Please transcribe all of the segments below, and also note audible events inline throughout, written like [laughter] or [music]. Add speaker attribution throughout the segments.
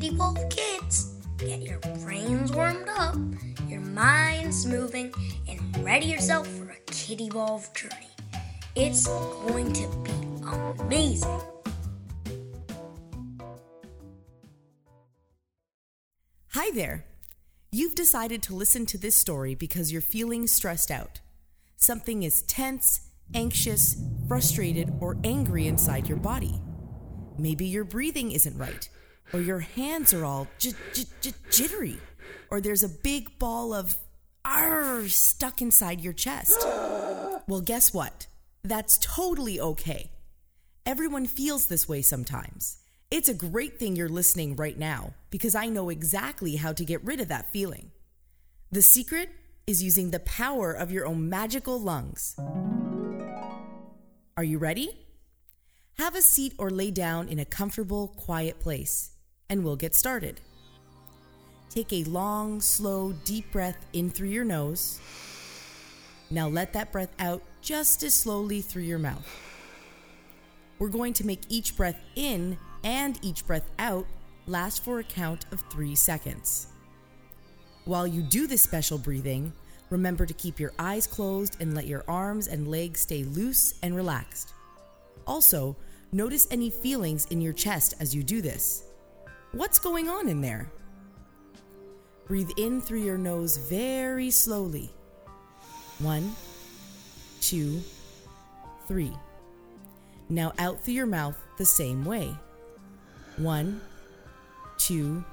Speaker 1: Kitty Wolf kids. Get your brains warmed up, your minds moving, and ready yourself for a Kitty Wolf journey. It's going to be amazing.
Speaker 2: Hi there. You've decided to listen to this story because you're feeling stressed out. Something is tense, anxious, frustrated, or angry inside your body. Maybe your breathing isn't right, or your hands are all j- j- j- jittery, or there's a big ball of arr stuck inside your chest. Well, guess what? That's totally okay. Everyone feels this way sometimes. It's a great thing you're listening right now because I know exactly how to get rid of that feeling. The secret is using the power of your own magical lungs. Are you ready? Have a seat or lay down in a comfortable, quiet place, and we'll get started. Take a long, slow, deep breath in through your nose. Now let that breath out just as slowly through your mouth. We're going to make each breath in and each breath out last for a count of three seconds. While you do this special breathing, remember to keep your eyes closed and let your arms and legs stay loose and relaxed. Also, notice any feelings in your chest as you do this. What's going on in there? Breathe in through your nose very slowly. One, two, three. Now out through your mouth the same way. One, two,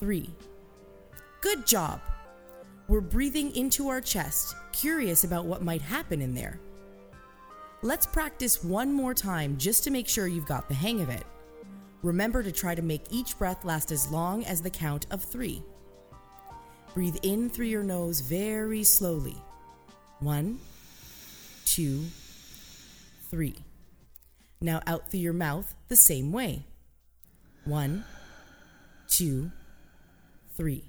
Speaker 2: three. Good job. We're breathing into our chest, curious about what might happen in there. Let's practice one more time just to make sure you've got the hang of it. Remember to try to make each breath last as long as the count of three. Breathe in through your nose very slowly. One, two, three. Now out through your mouth the same way. One, two, three.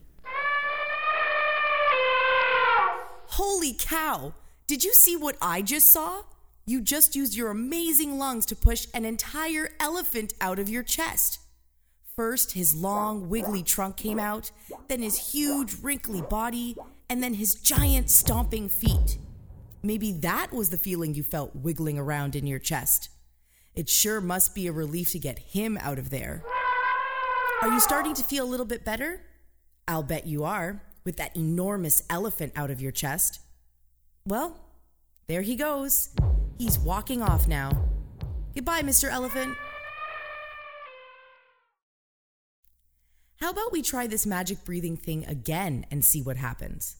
Speaker 2: Holy cow! Did you see what I just saw? You just used your amazing lungs to push an entire elephant out of your chest. First, his long, wiggly trunk came out, then his huge, wrinkly body, and then his giant, stomping feet. Maybe that was the feeling you felt wiggling around in your chest. It sure must be a relief to get him out of there. Are you starting to feel a little bit better? I'll bet you are, with that enormous elephant out of your chest. Well, there he goes. He's walking off now. Goodbye, Mr. Elephant. How about we try this magic breathing thing again and see what happens?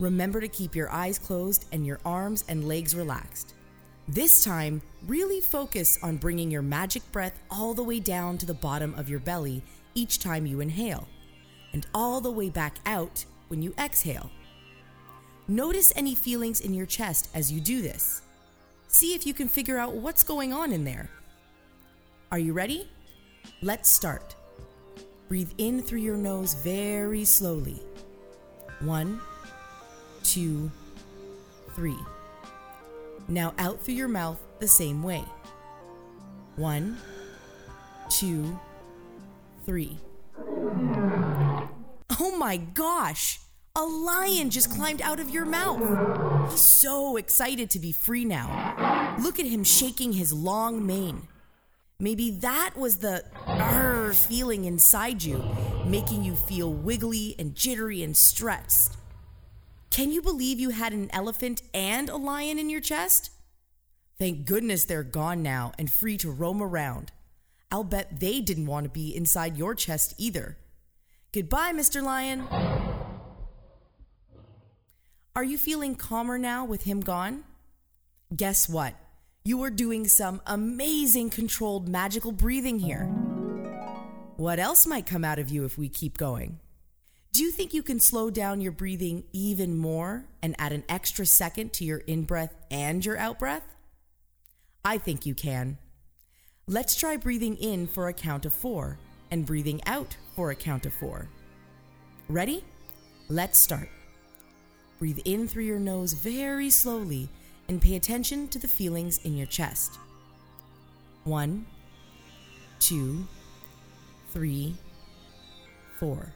Speaker 2: Remember to keep your eyes closed and your arms and legs relaxed. This time, really focus on bringing your magic breath all the way down to the bottom of your belly each time you inhale, and all the way back out when you exhale. Notice any feelings in your chest as you do this. See if you can figure out what's going on in there. Are you ready? Let's start. Breathe in through your nose very slowly. One, two, three. Now out through your mouth the same way. One, two, three. Oh my gosh! A lion just climbed out of your mouth. He's so excited to be free now. Look at him shaking his long mane. Maybe that was the arr feeling inside you, making you feel wiggly and jittery and stressed. Can you believe you had an elephant and a lion in your chest? Thank goodness they're gone now and free to roam around. I'll bet they didn't want to be inside your chest either. Goodbye, Mr. Lion. Are you feeling calmer now with him gone? Guess what? You are doing some amazing controlled magical breathing here. What else might come out of you if we keep going? Do you think you can slow down your breathing even more and add an extra second to your in breath and your out breath? I think you can. Let's try breathing in for a count of four and breathing out for a count of four. Ready? Let's start. Breathe in through your nose very slowly and pay attention to the feelings in your chest. One, two, three, four.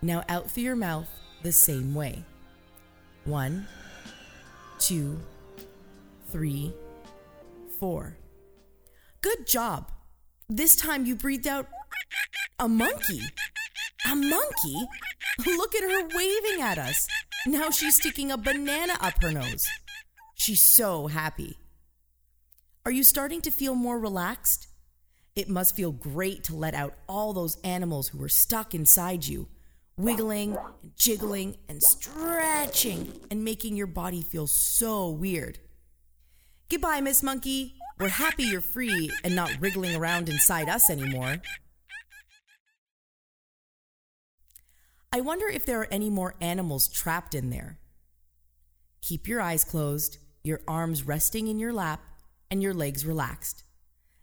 Speaker 2: Now out through your mouth the same way. One, two, three, four. Good job. This time you breathed out a monkey. A monkey? Look at her waving at us. Now she's sticking a banana up her nose. She's so happy. Are you starting to feel more relaxed? It must feel great to let out all those animals who are stuck inside you, wiggling and jiggling and stretching and making your body feel so weird. Goodbye, Miss Monkey. We're happy you're free and not wriggling around inside us anymore. I wonder if there are any more animals trapped in there. Keep your eyes closed, your arms resting in your lap, and your legs relaxed.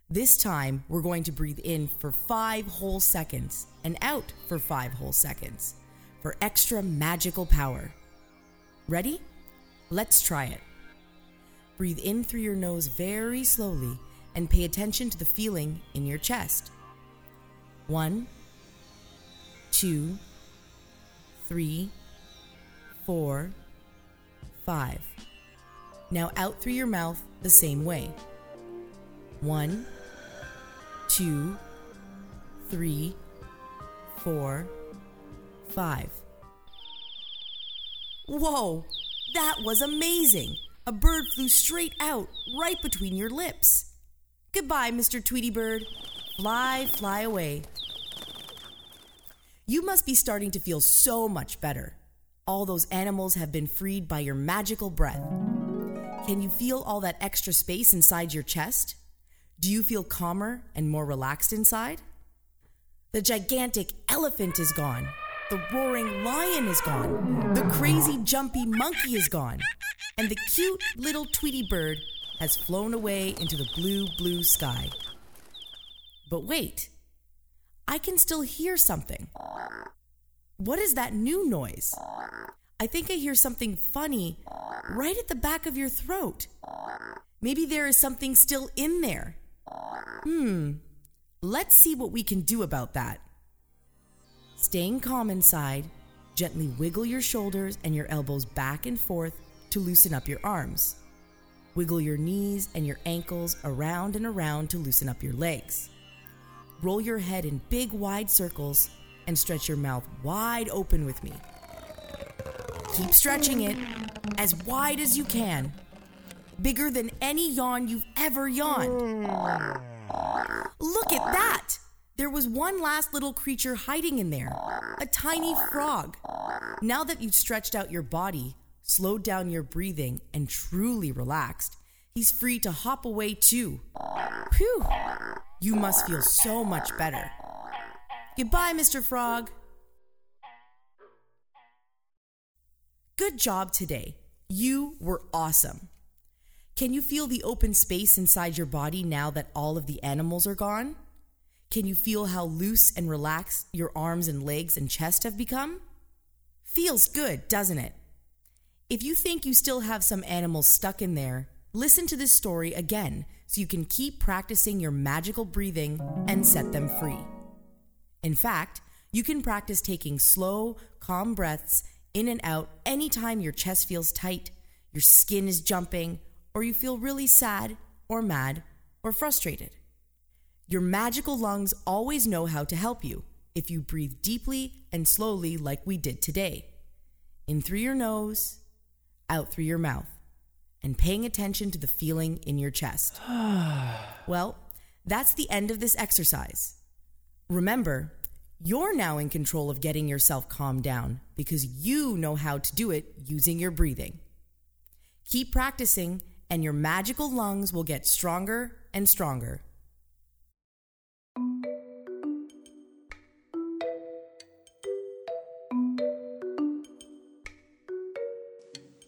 Speaker 2: This time, we're going to breathe in for five whole seconds and out for five whole seconds for extra magical power. Ready? Let's try it. Breathe in through your nose very slowly and pay attention to the feeling in your chest. One, two, three, four, five. Now out through your mouth the same way. One, two, three, four, five. Whoa, that was amazing! A bird flew straight out, right between your lips. Goodbye, Mr. Tweety Bird. Fly, fly away. You must be starting to feel so much better. All those animals have been freed by your magical breath. Can you feel all that extra space inside your chest? Do you feel calmer and more relaxed inside? The gigantic elephant is gone. The roaring lion is gone. The crazy jumpy monkey is gone. And the cute little Tweety bird has flown away into the blue, blue sky. But wait, I can still hear something. What is that new noise? I think I hear something funny right at the back of your throat. Maybe there is something still in there. Hmm, let's see what we can do about that. Staying calm inside, gently wiggle your shoulders and your elbows back and forth to loosen up your arms. Wiggle your knees and your ankles around and around to loosen up your legs. Roll your head in big, wide circles and stretch your mouth wide open with me. Keep stretching it as wide as you can, bigger than any yawn you've ever yawned. Look at that! There was one last little creature hiding in there a tiny frog. Now that you've stretched out your body, slowed down your breathing, and truly relaxed, he's free to hop away too. Phew! You must feel so much better. Goodbye, Mr. Frog. Good job today. You were awesome. Can you feel the open space inside your body now that all of the animals are gone? Can you feel how loose and relaxed your arms and legs and chest have become? Feels good, doesn't it? If you think you still have some animals stuck in there, listen to this story again so you can keep practicing your magical breathing and set them free. In fact, you can practice taking slow, calm breaths in and out anytime your chest feels tight, your skin is jumping, or you feel really sad or mad or frustrated. Your magical lungs always know how to help you if you breathe deeply and slowly, like we did today. In through your nose, out through your mouth and paying attention to the feeling in your chest. [sighs] well, that's the end of this exercise. Remember, you're now in control of getting yourself calmed down because you know how to do it using your breathing. Keep practicing, and your magical lungs will get stronger and stronger.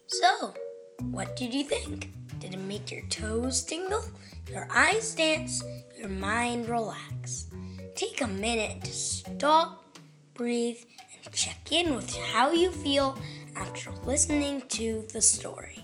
Speaker 1: So, what did you think? Did it make your toes tingle, your eyes dance, your mind relax? Take a minute to stop, breathe, and check in with how you feel after listening to the story.